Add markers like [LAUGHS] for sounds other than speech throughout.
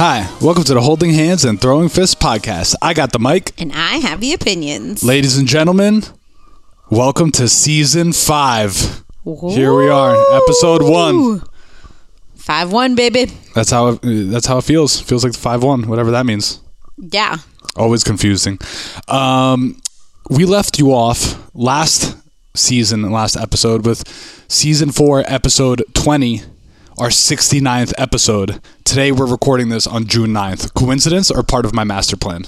Hi, welcome to the Holding Hands and Throwing Fists podcast. I got the mic. And I have the opinions. Ladies and gentlemen, welcome to season five. Here we are, episode one. Five one, baby. That's how it, that's how it feels. Feels like five one, whatever that means. Yeah. Always confusing. Um, we left you off last season, last episode with season four, episode twenty, our 69th episode. Today we're recording this on June 9th. Coincidence or part of my master plan?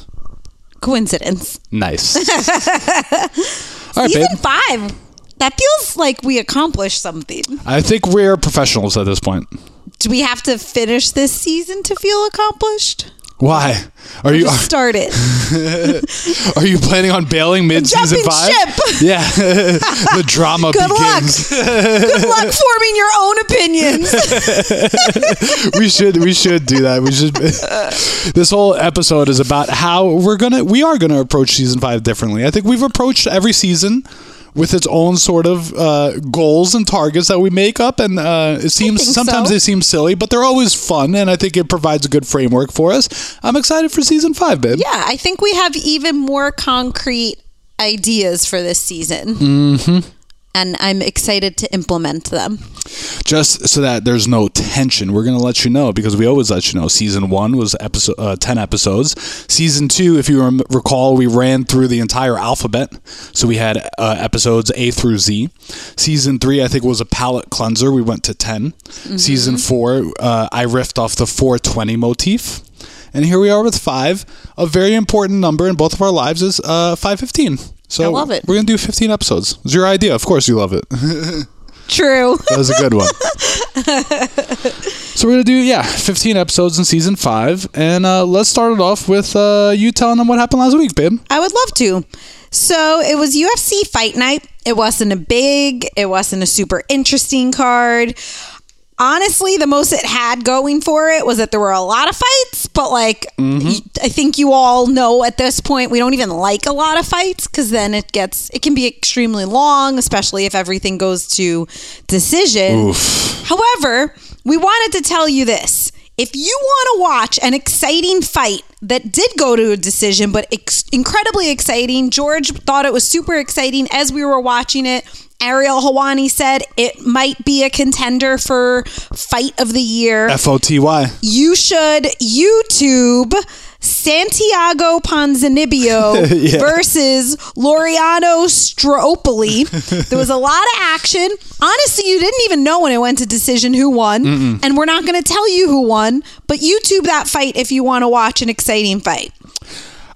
Coincidence. Nice. [LAUGHS] All right, Season babe. five. That feels like we accomplished something. I think we're professionals at this point. Do we have to finish this season to feel accomplished? Why? Are you Just start [LAUGHS] are you planning on bailing mid season five? ship. [LAUGHS] Yeah, [LAUGHS] the drama Good luck. begins. Good luck forming your own opinions. we should we should do that. We should. this whole episode is about how we're gonna we are gonna approach season five differently. I think we've approached every season with its own sort of uh, goals and targets that we make up, and uh, it seems sometimes so. they seem silly, but they're always fun, and I think it provides a good framework for us. I'm excited for season five, babe. yeah, I think we have even more concrete ideas for this season. Mm-hmm. And I'm excited to implement them. just so that there's no tension we're going to let you know because we always let you know. Season one was episode uh, 10 episodes. Season two if you rem- recall we ran through the entire alphabet. So we had uh, episodes a through z. Season three i think was a palette cleanser. We went to 10 season four uh, i riffed off the 420 motif. And here we are with five. A very important number in both of our lives is uh, 515 so I love it. we're going to do 15 episodes it's your idea of course you love it [LAUGHS] True. that was a good one. [LAUGHS] so we're gonna do yeah, 15 episodes in season five, and uh, let's start it off with uh, you telling them what happened last week, babe. I would love to. So it was UFC fight night. It wasn't a big, it wasn't a super interesting card. Honestly, the most it had going for it was that there were a lot of fights, but like mm-hmm. I think you all know at this point we don't even like a lot of fights because then it gets it can be extremely long, especially if everything goes to decision. However, we wanted to tell you this. If you want to watch an exciting fight that did go to a decision, but ex- incredibly exciting, George thought it was super exciting as we were watching it. Ariel Helwani said it might be a contender for fight of the year. F O T Y. you should YouTube Santiago Ponzinibbio [LAUGHS] Yeah. versus Laureano Staropoli. there was a lot of action. Honestly, you didn't even know when it went to decision who won, and we're not going to tell you who won. But YouTube that fight if you want to watch an exciting fight.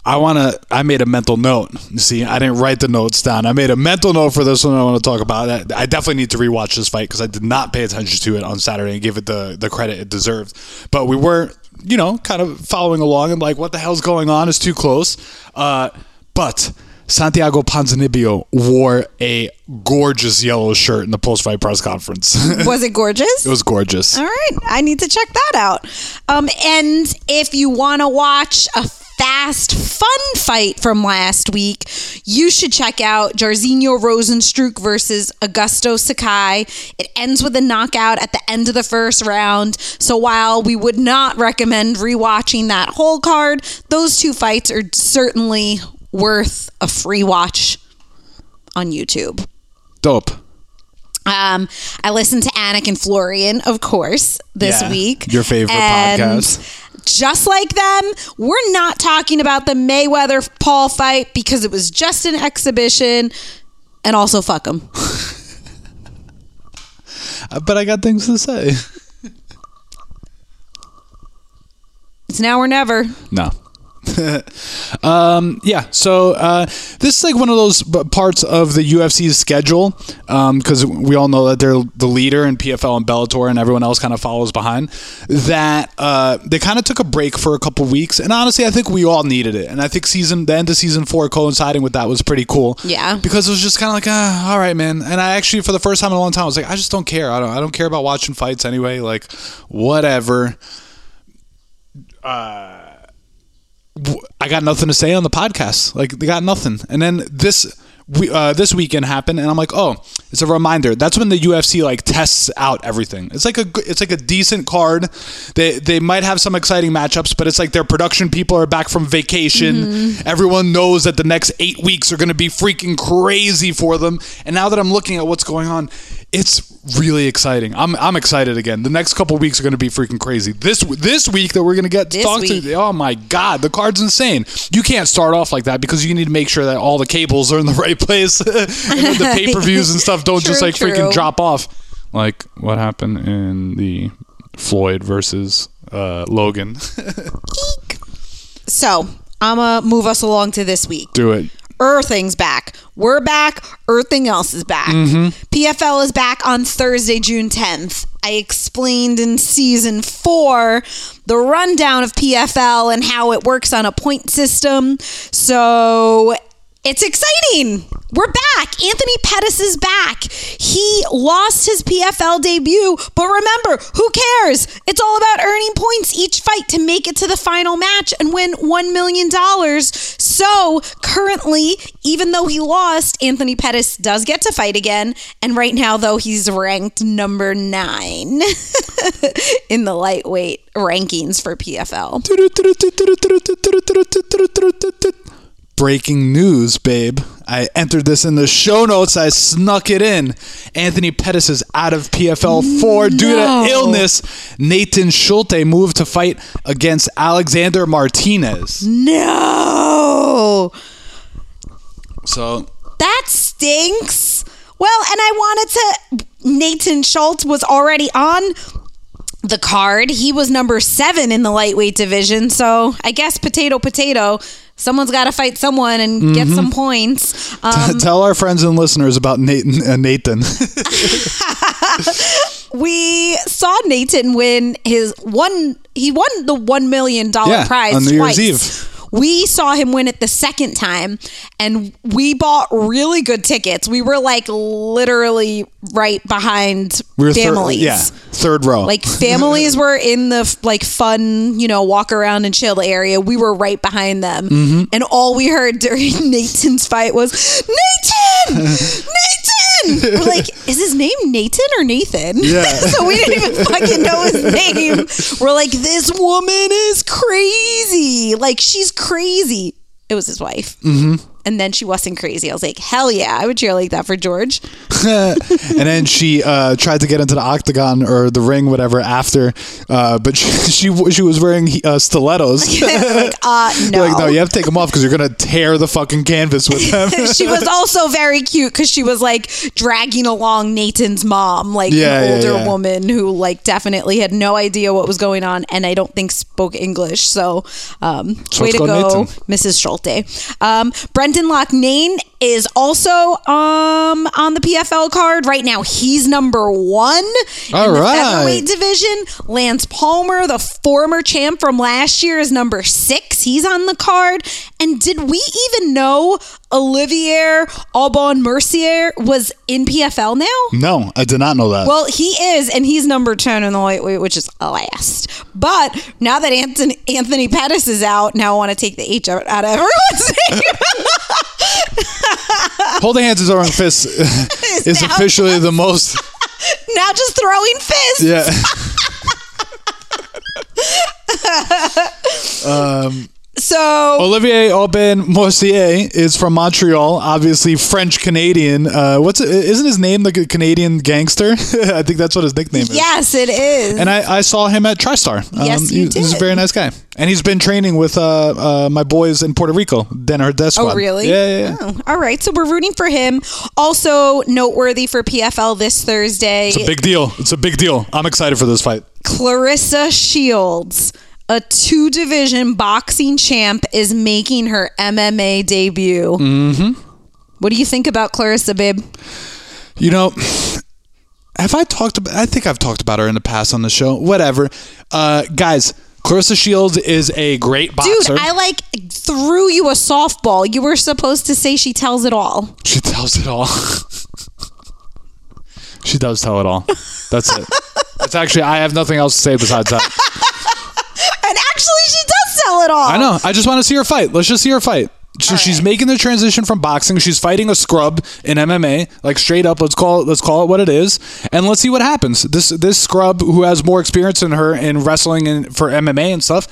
I wanna. I made a mental note. You See, I didn't write the notes down. I made a mental note for this one. I want to talk about. I, I definitely need to rewatch this fight because I did not pay attention to it on Saturday and give it the the credit it deserved. But we were, you know, kind of following along and like, what the hell's going on? It's too close. Uh, but Santiago Ponzinibbio wore a gorgeous yellow shirt in the post fight press conference. [LAUGHS] Was it gorgeous? it was gorgeous. All right, I need to check that out. Um, and if you want to watch a fast, fun fight from last week, you should check out Jairzinho Rozenstruik versus Augusto Sakai. It ends with a knockout at the end of the first round. So while we would not recommend rewatching that whole card, those two fights are certainly worth a free watch on YouTube. Dope. Um, I listened to Anik and Florian, of course, this Yeah, week. your favorite And podcast. Just like them, we're not talking about the Mayweather Paul fight because it was just an exhibition, and also fuck them. But I got things to say. It's now or never. No. [LAUGHS] um, yeah, so uh, this is like one of those b- parts of the UFC's schedule because we all know that they're the leader in PFL and Bellator, and everyone else kind of follows behind. That uh, they kind of took a break for a couple weeks, and honestly, I think we all needed it. And I think season the end of season four coinciding with that was pretty cool. Yeah. because it was just kind of like, ah, all right, man. And I actually, for the first time in a long time, I was like, I just don't care. I don't. I don't care about watching fights anyway. Like, whatever. I I got nothing to say on the podcast. Like they got nothing. And then this we, uh, this weekend happened, and I'm like, oh, it's a reminder. That's when the UFC like tests out everything. It's like a it's like a decent card. They they might have some exciting matchups, but it's like their production people are back from vacation. Everyone knows that the next eight weeks are going to be freaking crazy for them. And now that I'm looking at what's going on, it's really exciting. I'm I'm excited again. The next couple weeks are going to be freaking crazy. This this week that we're going to get to This talk week. to. Oh my god, the card's insane. You can't start off like that because you need to make sure that all the cables are in the [LAUGHS] right place. [LAUGHS] and the [LAUGHS] pay per views and stuff don't just True, like freaking drop off. Like what happened in the Floyd versus uh, Logan. So I'm gonna move us along to this week. Do it. Earthing's back. We're back. Earthing else is back. Mm-hmm. PFL is back on Thursday, June 10th. I explained in season four the rundown of PFL and how it works on a point system. So it's exciting. We're back. Anthony Pettis is back. He lost his PFL debut, but remember, who cares? It's all about earning points each fight to make it to the final match and win $1 million. So currently, even though he lost, Anthony Pettis does get to fight again. And right now, though, he's ranked number nine [LAUGHS] in the lightweight rankings for PFL. Breaking news, babe. I entered this in the show notes. I snuck it in. Anthony Pettis is out of PFL 4 due to illness. Nathan Schulte moved to fight against Alexander Martinez. No. So, That stinks. Well, and I wanted to. Nathan Schulte was already on the card. He was number seven in the lightweight division. So I guess potato, potato. Someone's got to fight someone and get some points. Um, tell our friends and listeners about Nathan. [LAUGHS] Uh, Nathan. [LAUGHS] we saw Nathan win his one. He won the one million dollar Yeah, prize on New Year's twice. Eve. We saw him win it the second time, and we bought really good tickets. We were like literally right behind we were thir- families. yeah, third row. Like families [LAUGHS] were in the like fun, you know, walk around and chill area. We were right behind them, Mm-hmm. and all we heard during [LAUGHS] Nathan's fight was Nathan, Nathan. [LAUGHS] We're like, is his name Nathan or Nathan? Yeah. [LAUGHS] so we didn't even fucking know his name. We're like, this woman is crazy. Like she's crazy. It was his wife. Mm-hmm. And then she wasn't crazy. I was like, hell yeah, I would cheer like that for George. [LAUGHS] and then she uh, tried to get into the octagon or the ring, whatever, after. Uh, but [LAUGHS] she, she she was wearing uh, stilettos. [LAUGHS] like, uh, no. Like, no, you have to take them off because you're gonna tear the fucking canvas with them. she was also very cute because she was like dragging along Nathan's mom, like Yeah, an yeah, older yeah. woman who like definitely had no idea what was going on, and I don't think spoke English. So, um, way to go, Nathan. Mrs. Schulte. Um, Brendan Loughnane is also um on the PFL card right now. He's number one All in the right. featherweight division. Lance Palmer, the former champ from last year, is number six. He's on the card. And did we even know Olivier Aubin Mercier was in PFL now? no, I did not know that. Well, he is, and he's number 10 in the lightweight, which is last. But now that Anthony, Anthony Pettis is out, now I want to take the H out out of everyone's [LAUGHS] name. Holding hands is throwing fists [LAUGHS] is now officially the most. [LAUGHS] now just throwing fists. Yeah. [LAUGHS] Um, So Olivier Aubin Mercier is from Montreal, obviously French Canadian. Uh, what's isn't his name the Canadian gangster? [LAUGHS] I think that's what his nickname is. yes, it is. And I, I saw him at TriStar. Um, Yes, you he- He's a very nice guy, and he's been training with uh, uh, my boys in Puerto Rico, Denner Death Squad. Oh, really? Yeah, yeah. yeah. Oh, all right. So we're rooting for him. Also noteworthy for PFL this Thursday. It's a big deal. It's a big deal. I'm excited for this fight. Claressa Shields, a two division boxing champ, is making her MMA debut. Mm-hmm. What do you think about Claressa, babe? You know, have I talked about? I think I've talked about her in the past on the show. Whatever, uh, guys. Claressa Shields is a great boxer. Dude, I like threw you a softball. You were supposed to say she tells it all. she tells it all. [LAUGHS] she does tell it all. That's it. [LAUGHS] That's actually. I have nothing else to say besides that. And actually, she does tell it all. I know. I just want to see her fight. Let's just see her fight. So she's making the transition from boxing. She's fighting a scrub in MMA, like straight up. Let's call it. Let's call it what it is, and let's see what happens. This this scrub who has more experience than her in wrestling and for MMA and stuff.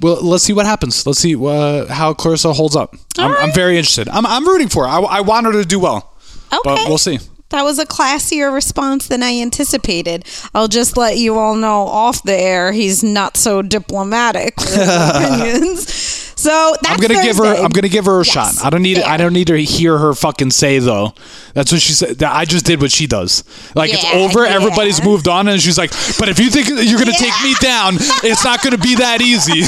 Well, let's see what happens. Let's see uh, how Claressa holds up. I'm, I'm very interested. I'm, I'm rooting for her. I, I want her to do well, Okay. but we'll see. That was a classier response than I anticipated. I'll just let you all know off the air he's not so diplomatic with his [LAUGHS] opinions. So that's I'm gonna give her. I'm gonna give her a Yes. shot. I don't need. Fair. I don't need to hear her fucking say though. That's what she said. I just did what she does. Like it's over. yeah. Everybody's moved on, and she's like, "But if you think you're gonna take me [LAUGHS] down, it's not gonna be that easy."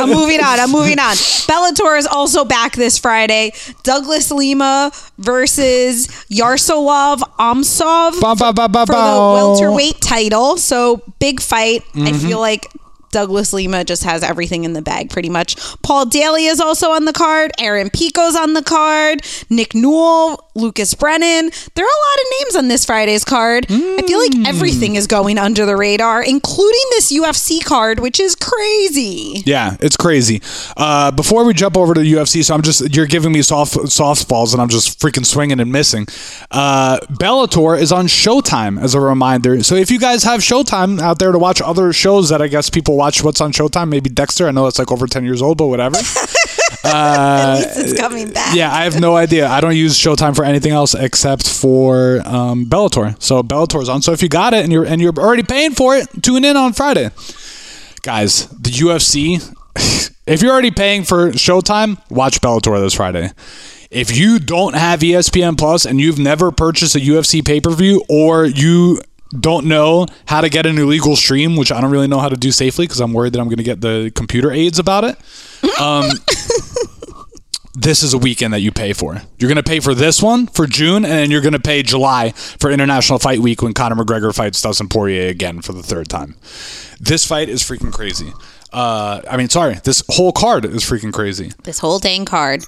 I'm moving on. I'm moving on. Bellator is also back this Friday. Douglas Lima versus Yaroslav Amosov Ba, ba, ba, ba, for the welterweight title. So big fight. I Mm-hmm. feel like Douglas Lima just has everything in the bag pretty much. Paul Daly is also on the card. Aaron Pico's on the card. Nick Newell, Lucas Brennan. There are a lot of names on this Friday's card. I feel Mm. like everything is going under the radar, including this UFC card, which is crazy. Yeah, it's crazy. Uh, before we jump over to the UFC, so I'm just you're giving me soft softballs, and I'm just freaking swinging and missing. Uh, Bellator is on Showtime as a reminder. So if you guys have Showtime out there to watch other shows that I guess people watch, what's on Showtime? Maybe Dexter. I know it's like over ten years old, but whatever. [LAUGHS] At least it's coming back. yeah, I have no idea. I don't use Showtime for anything else except for um, Bellator. So Bellator's on. So if you got it and you're and you're already paying for it, tune in on Friday, guys. The UFC. [SIGHS] If you're already paying for Showtime, watch Bellator this Friday. If you don't have ESPN Plus and you've never purchased a UFC pay per view, or you don't know how to get an illegal stream, which I don't really know how to do safely because I'm worried that I'm going to get the computer aids about it [LAUGHS] this is a weekend that you pay for. You're going to pay for this one for June, and then you're going to pay July for International Fight Week when Conor McGregor fights Dustin Poirier again for the third time. This fight is freaking crazy. Uh, I mean, sorry, this whole card is freaking crazy. This whole dang card.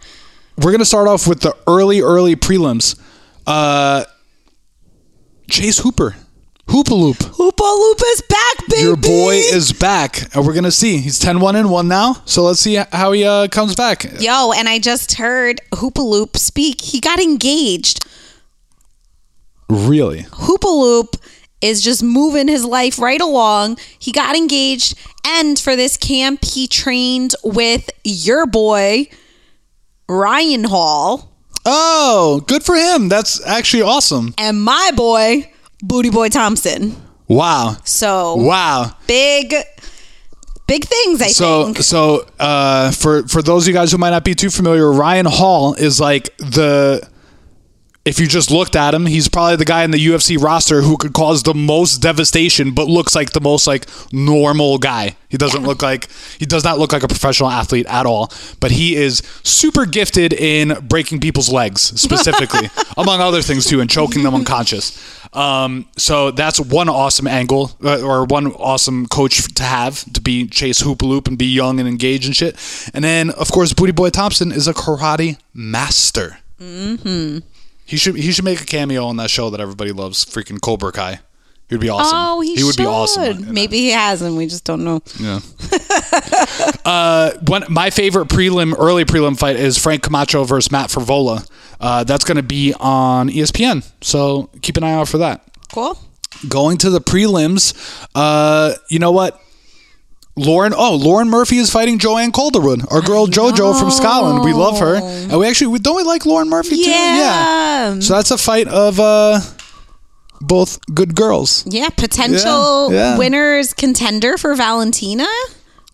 We're going to start off with the early, early prelims. Uh, Chase Hooper, Hoopaloop. Hoopa Loop is back, baby. Your boy is back, and we're gonna see. He's 10-1 and one now, so let's see how he uh, comes back. Yo, and I just heard Hoopaloop speak. He got engaged. Really, Hoopaloop is just moving his life right along. He got engaged, and for this camp, he trained with your boy, Ryan Hall, Oh, good for him. That's actually awesome. and my boy, Booty Boy Thompson. Wow. So Wow. big, big things. I So think. so uh for for those of you guys who might not be too familiar, Ryan Hall is like the if you just looked at him, he's probably the guy in the UFC roster who could cause the most devastation, but looks like the most like normal guy. He doesn't look like he does not look like a professional athlete at all, but he is super gifted in breaking people's legs, specifically, [LAUGHS] among other things too, and choking them unconscious. Um, so that's one awesome angle, uh, or one awesome coach to have to be Chase Hoopaloop and be young and engaged and shit. And then, of course, Booty Boy Thompson is a karate master. He should he should make a cameo on that show that everybody loves, freaking Cobra Kai. He would be awesome. Oh, he, he would be awesome. Maybe he hasn't. We just don't know. Yeah. [LAUGHS] uh, one my favorite prelim, early prelim fight is Frank Camacho versus Matt Frevola. Uh, that's going to be on ESPN, so keep an eye out for that. Cool. Going to the prelims, uh, you know what? Lauren, oh, Lauren Murphy is fighting Joanne Calderwood, our girl JoJo from Scotland. We love her, and we actually we, don't we like Lauren Murphy too? Yeah. So that's a fight of uh, both good girls. Yeah, potential Yeah, yeah. winners contender for Valentina.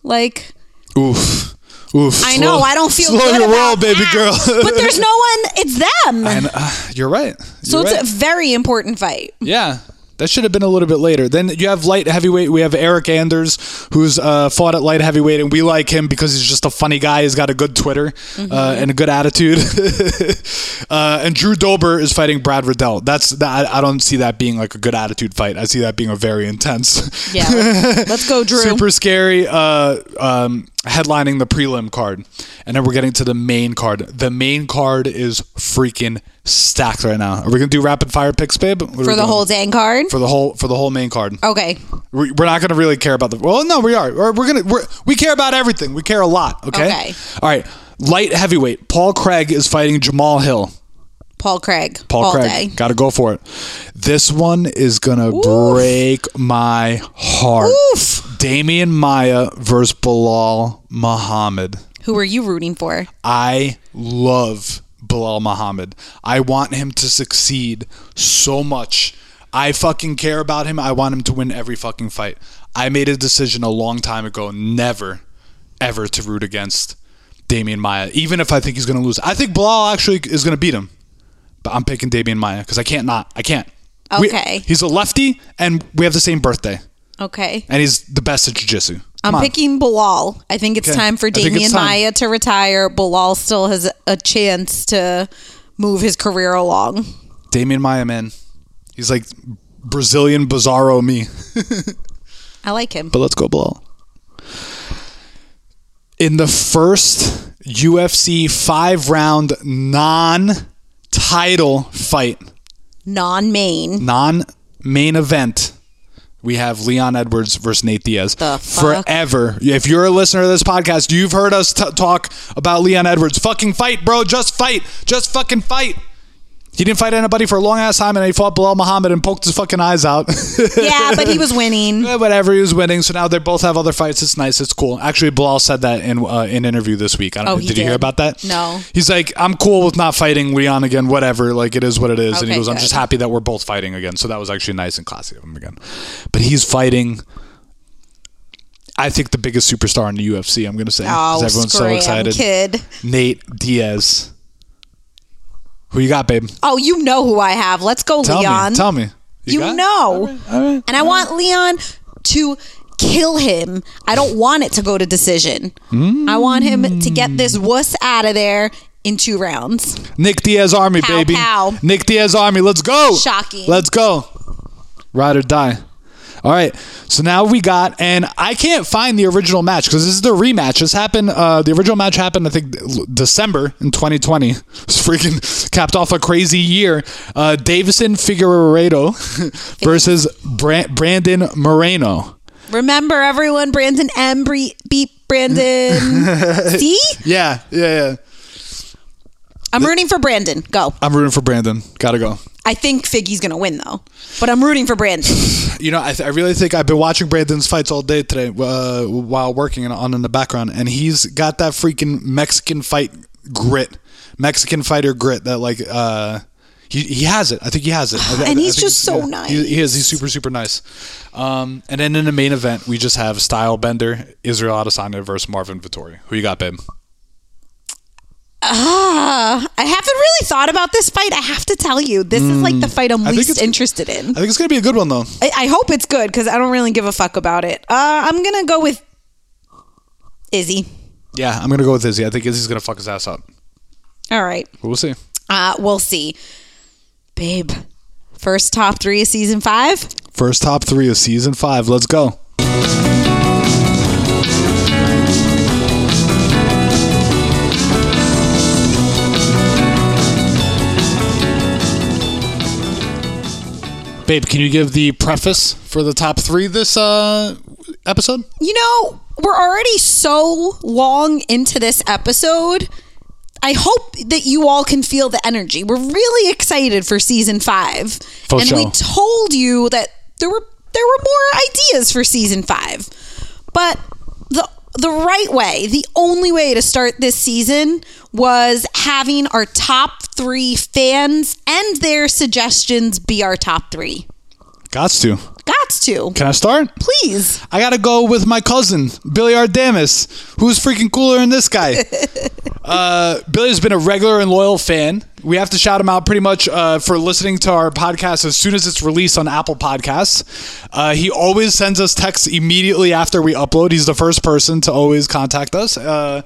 Like Oof, oof. I know I don't feel slow good your about roll, baby that. girl. [LAUGHS] but there's no one. It's them. And uh, you're right. so You're it's right. a very important fight. yeah. That should have been a little bit later. Then you have light heavyweight. We have Eric Anders, who's uh, fought at light heavyweight, and we like him because he's just a funny guy. He's got a good Twitter uh, and a good attitude. [LAUGHS] uh, and Drew Dober is fighting Brad Riddell. That's that. I don't see that being like a good attitude fight. I see that being a very intense. Yeah, let's, [LAUGHS] let's go, Drew. Super scary. Uh, um, headlining the prelim card, and then we're getting to the main card. The main card is freaking stacked right now. Are we gonna do rapid fire picks, babe? What For the whole dang card? for the whole for the whole main card. Okay. We- We're not gonna really care about the. Well, no, we are. We're, we're gonna. We're, we care about everything. We care a lot. Okay. Okay. All right. Light heavyweight. Paul Craig is fighting Jamahal Hill. Paul Craig. Paul all Craig. day. Got to go for it. This one is gonna break my heart. Oof. Demian Maia versus Belal Muhammad. Who are you rooting for? I love Belal Muhammad. I want him to succeed so much. I fucking care about him. I want him to win every fucking fight. I made a decision a long time ago never, ever to root against Demian Maia, even if I think he's going to lose. I think Belal actually is going to beat him, but I'm picking Demian Maia because I can't not. I can't. We- Okay. he's a lefty, and we have the same birthday, Okay. and he's the best at jiu-jitsu. I'm on. picking Belal. I think it's Okay. time for I think it's Demian time. Maia to retire. Belal still has a chance to move his career along. Demian Maia, man. He's like Brazilian Bizarro me. [LAUGHS] I like him. but let's go Belal. In the first UFC five round non title fight, Non main. non main event, we have Leon Edwards versus Nate Diaz. Forever. If you're a listener to this podcast, you've heard us t- talk about Leon Edwards. Fucking fight, bro. Just fight. Just fucking fight. He didn't fight anybody for a long ass time, and he fought Belal Muhammad and poked his fucking eyes out. [LAUGHS] Yeah, but he was winning. [LAUGHS] Whatever he was winning. So now they both have other fights. It's nice. It's cool. Actually, Belal said that in uh, in interview this week. I don't Oh, know. he Did, you hear about that? No. He's like, I'm cool with not fighting Leon again. Whatever. Like it is what it is. Okay, and he goes, I'm good. just happy that we're both fighting again. So that was actually nice and classy of him again. But he's fighting. I think the biggest superstar in the UFC. I'm gonna say 'cause Oh, everyone's so excited. kid. Nate Diaz. Who you got, babe? Oh, you know who I have. Let's go, Tell Leon. me. Tell me. You, got know. All right, all right. And I want Leon to kill him. I don't want it to go to decision. I want him to get this wuss out of there in two rounds. Nick Diaz Army, Pow, baby. pow. Nick Diaz Army. Let's go. Shocking. Let's go. Ride or die. All right. So now we got, and I can't find the original match because this is the rematch. This happened, uh, the original match happened, I think, December in 2020. It's freaking capped off a crazy year. Uh, Deiveson Figueiredo [LAUGHS] versus Bra- Brandon Moreno. Remember, everyone, Brandon M. Bre- beat Brandon. [LAUGHS] See? Yeah, yeah, yeah. I'm rooting for Brandon. Go. I'm rooting for Brandon. Gotta go. I think Figgy's going to win, though. But I'm rooting for Brandon. [LAUGHS] You know, I, th- I really think I've been watching Brandon's fights all day today uh, while working on in the background, and he's got that freaking Mexican fight grit, Mexican fighter grit that like uh, he he has it. I think he has it. [SIGHS] I- I- And I he's think just so He, nice. he is. He's super super nice. Um, and then in the main event, we just have Style Bender, Israel Adesanya versus Marvin Vettori. Who you got, babe? Ah, I haven't really thought about this fight. I have to tell you, this is like the fight I'm. Least it's- interested in. I think it's gonna be a good one though. I, I hope it's good because I don't really give a fuck about it. Uh, I'm gonna go with Izzy. Yeah, I'm gonna go with Izzy. I think Izzy's gonna fuck his ass up. All right, But we'll see. uh, we'll see. Babe, first top three of season five. First top three of season five. Let's go. Babe, can you give the preface for the top three this uh, episode? You know, we're already so long into this episode. I hope that you all can feel the energy. We're really excited for season five, For and we told you that there were there were more ideas for season five, but the right way, the only way to start this season was having our top three fans and their suggestions be our top three. Gots to. Gots to. Can I start? Please. I gotta go with my cousin, Billy Ardamis, who's freaking cooler than this guy. [LAUGHS] uh, Billy's been a regular and loyal fan. We have to shout him out pretty much uh, for listening to our podcast as soon as it's released on Apple Podcasts. Uh, he always sends us texts immediately after we upload. He's the first person to always contact us. Uh,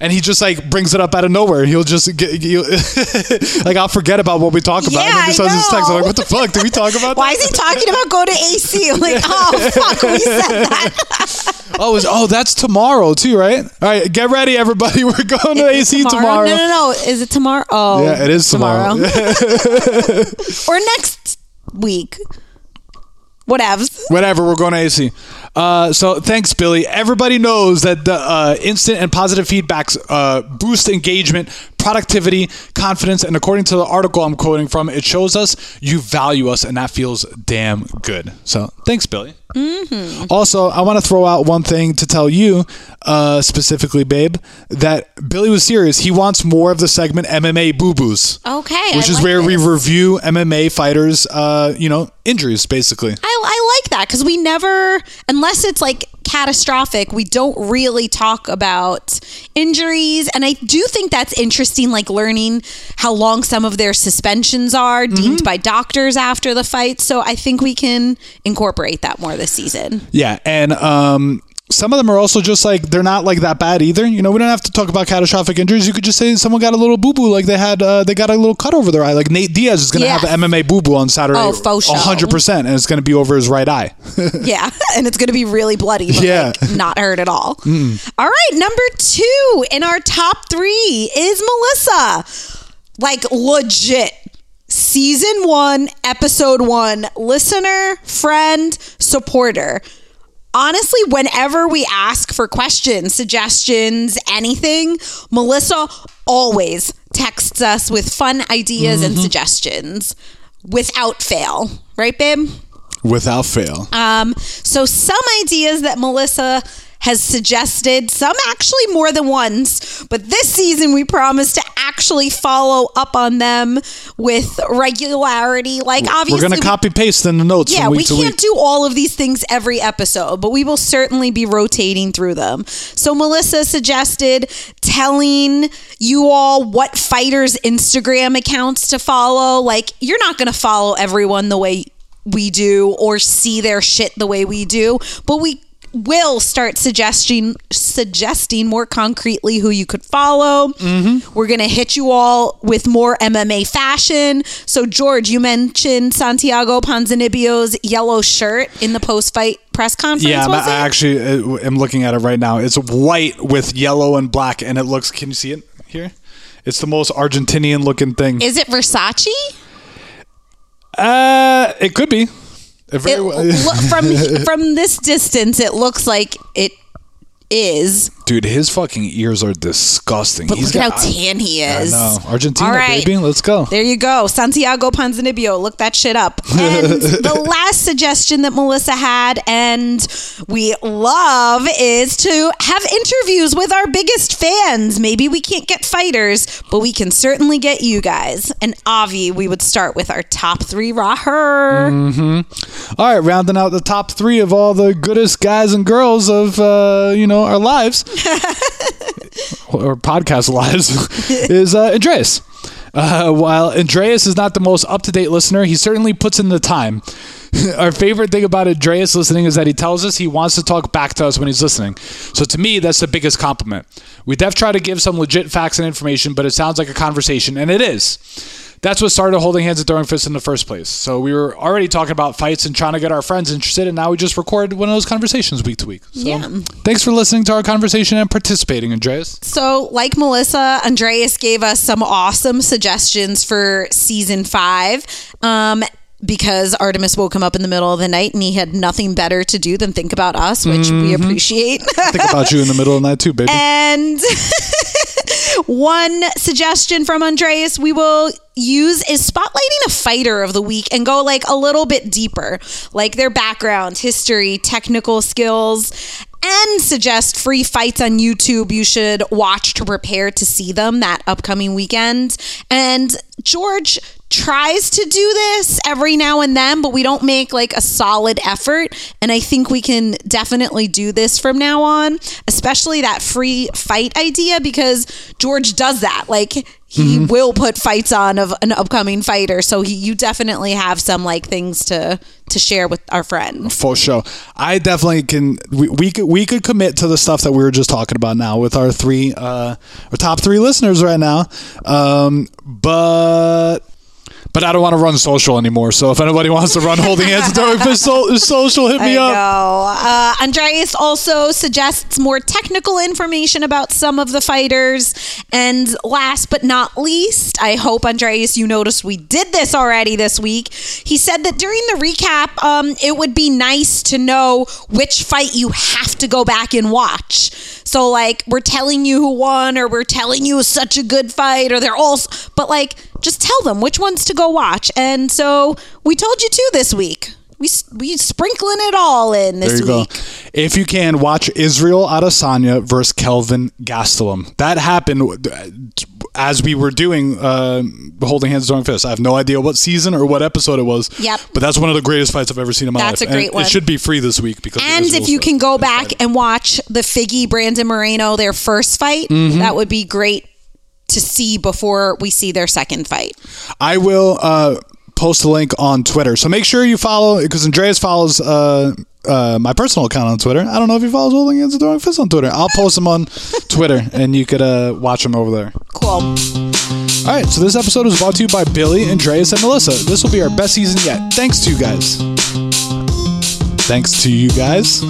and he just like brings it up out of nowhere. He'll just get you [LAUGHS] like I'll forget about what we talk about. Yeah, and then he his text. I'm like, what the fuck? Did we talk about Why that? is he talking about go to AC? I'm [LAUGHS] like, oh fuck, we said that. [LAUGHS] Oh, oh, that's tomorrow too, right? All right, get ready, everybody. We're going to Is AC tomorrow. No, no, no. Is it tomorrow? Oh, Yeah, it is tomorrow. or next week. Whatevs. Whatever, we're going to AC. Uh, so thanks, Billy. Everybody knows that the uh, instant and positive feedbacks uh, boost engagement, productivity, confidence, and according to the article I'm quoting from, it shows us you value us, and that feels damn good. So thanks, Billy. Mm-hmm. Also, I want to throw out one thing to tell you, uh, specifically, babe, that Billy was serious. He wants more of the segment MMA Boo Boos. Okay, Which I is like where we review MMA fighters, uh, you know, injuries, basically. I, I like that because we never, unless it's like catastrophic, we don't really talk about injuries. And I do think that's interesting, like learning how long some of their suspensions are Mm-hmm. deemed by doctors after the fight. So I think we can incorporate that more this season. Yeah, and um, some of them are also just like they're not like that bad either. You know, we don't have to talk about catastrophic injuries. You could just say someone got a little boo boo, like they had uh, they got a little cut over their eye. Like Nate Diaz is going to Yes. have an MMA boo boo on Saturday. Oh, faux hundred percent, and it's going to be over his right eye. [LAUGHS] Yeah, [LAUGHS] and it's going to be really bloody, but Yeah. like not hurt at all. All right, number two in our top three is Melissa. Like legit. Season one, episode one, listener, friend, supporter. Honestly, whenever we ask for questions, suggestions, anything, Melissa always texts us with fun ideas and suggestions without fail. Right, babe? Without fail. Um, so some ideas that Melissa has suggested, some actually more than once, but this season we promise to actually follow up on them with regularity. Like obviously We're going to copy paste in the notes yeah, we to can't week. do all of these things every episode, but we will certainly be rotating through them. So, Melissa suggested telling you all what fighters' Instagram accounts to follow. Like, you're not going to follow everyone the way we do or see their shit the way we do, but we will start suggesting suggesting more concretely who you could follow. Mm-hmm. We're gonna hit you all with more MMA fashion. So George, you mentioned Santiago Ponzinibbio's yellow shirt in the post fight press conference. yeah, I'm, I actually uh, am looking at it right now. It's white with yellow and black, and it looks. Can you see it here? It's the most Argentinian looking thing. Is it Versace? Uh, it could be. Very It, well- from [LAUGHS] from this distance, it looks like it is. Dude, his fucking ears are disgusting. But He's look at got- how tan he is. I know. Argentina, All right. baby. Let's go. There you go. Santiago Ponzinibbio. Look that shit up. [LAUGHS] And the last suggestion that Melissa had and we love is to have interviews with our biggest fans. Maybe we can't get fighters, but we can certainly get you guys. And Avi, we would start with our top three Raher. All right, rounding out the top three of all the goodest guys and girls of uh, you know our lives [LAUGHS] or podcast lives [LAUGHS] is uh, Andreas. Uh, while Andreas is not the most up to date listener, he certainly puts in the time. [LAUGHS] Our favorite thing about Andreas listening is that he tells us he wants to talk back to us when he's listening. So to me, that's the biggest compliment. We def try to give some legit facts and information, but it sounds like a conversation, and it is. That's what started holding hands and throwing fists in the first place. So we were already talking about fights and trying to get our friends interested, and now we just record one of those conversations week to week. So Yeah. thanks for listening to our conversation and participating, Andreas. So, like Melissa, Andreas gave us some awesome suggestions for season five. Um, because Artemis woke him up in the middle of the night and he had nothing better to do than think about us, which we appreciate. Think about you in the middle of the night too, baby. [LAUGHS] and one suggestion from Andreas we will use is spotlighting a fighter of the week and go like a little bit deeper, like their background, history, technical skills. And suggest free fights on YouTube you should watch to prepare to see them that upcoming weekend. And George tries to do this every now and then, but we don't make like a solid effort. And I think we can definitely do this from now on, especially that free fight idea because George does that. Like he will put fights on of an upcoming fighter. So he, you definitely have some like things to to share with our friends. For sure, I definitely can. We, we could we could commit to the stuff that we were just talking about now with our three, uh, our top three listeners right now. Um, but but I don't want to run social anymore. So if anybody wants to run holding hands and throwing fish so, [LAUGHS] social, hit me I up. know. Uh, Andreas also suggests more technical information about some of the fighters. And last but not least, I hope, Andreas, you noticed we did this already this week. He said that during the recap, um, it would be nice to know which fight you have to go back and watch. So, like, we're telling you who won, or we're telling you such a good fight, or they're all, but like, just tell them which ones to go watch. And so we told you two this week. We we sprinkling it all in this There you week. go. If you can, watch Israel Adesanya versus Kelvin Gastelum. That happened uh, as we were doing uh, holding hands throwing fists. I have no idea what season or what episode it was. Yep. But that's one of the greatest fights I've ever seen in my That's life. a great And one. It should be free this week because. And if you can go fight. back and watch the Figgy Brandon Moreno their first fight, Mm-hmm. that would be great to see before we see their second fight. I will uh, post a link on Twitter. So make sure you follow because Andreas follows uh, uh, my personal account on Twitter. I don't know if he follows Holding Hands and Throwing Fists on Twitter. I'll post him on [LAUGHS] Twitter and you could uh, watch him over there. Cool. All right, so this episode is brought to you by Billy, Andreas, and Melissa. This will be our best season yet. Thanks to you guys. Thanks to you guys.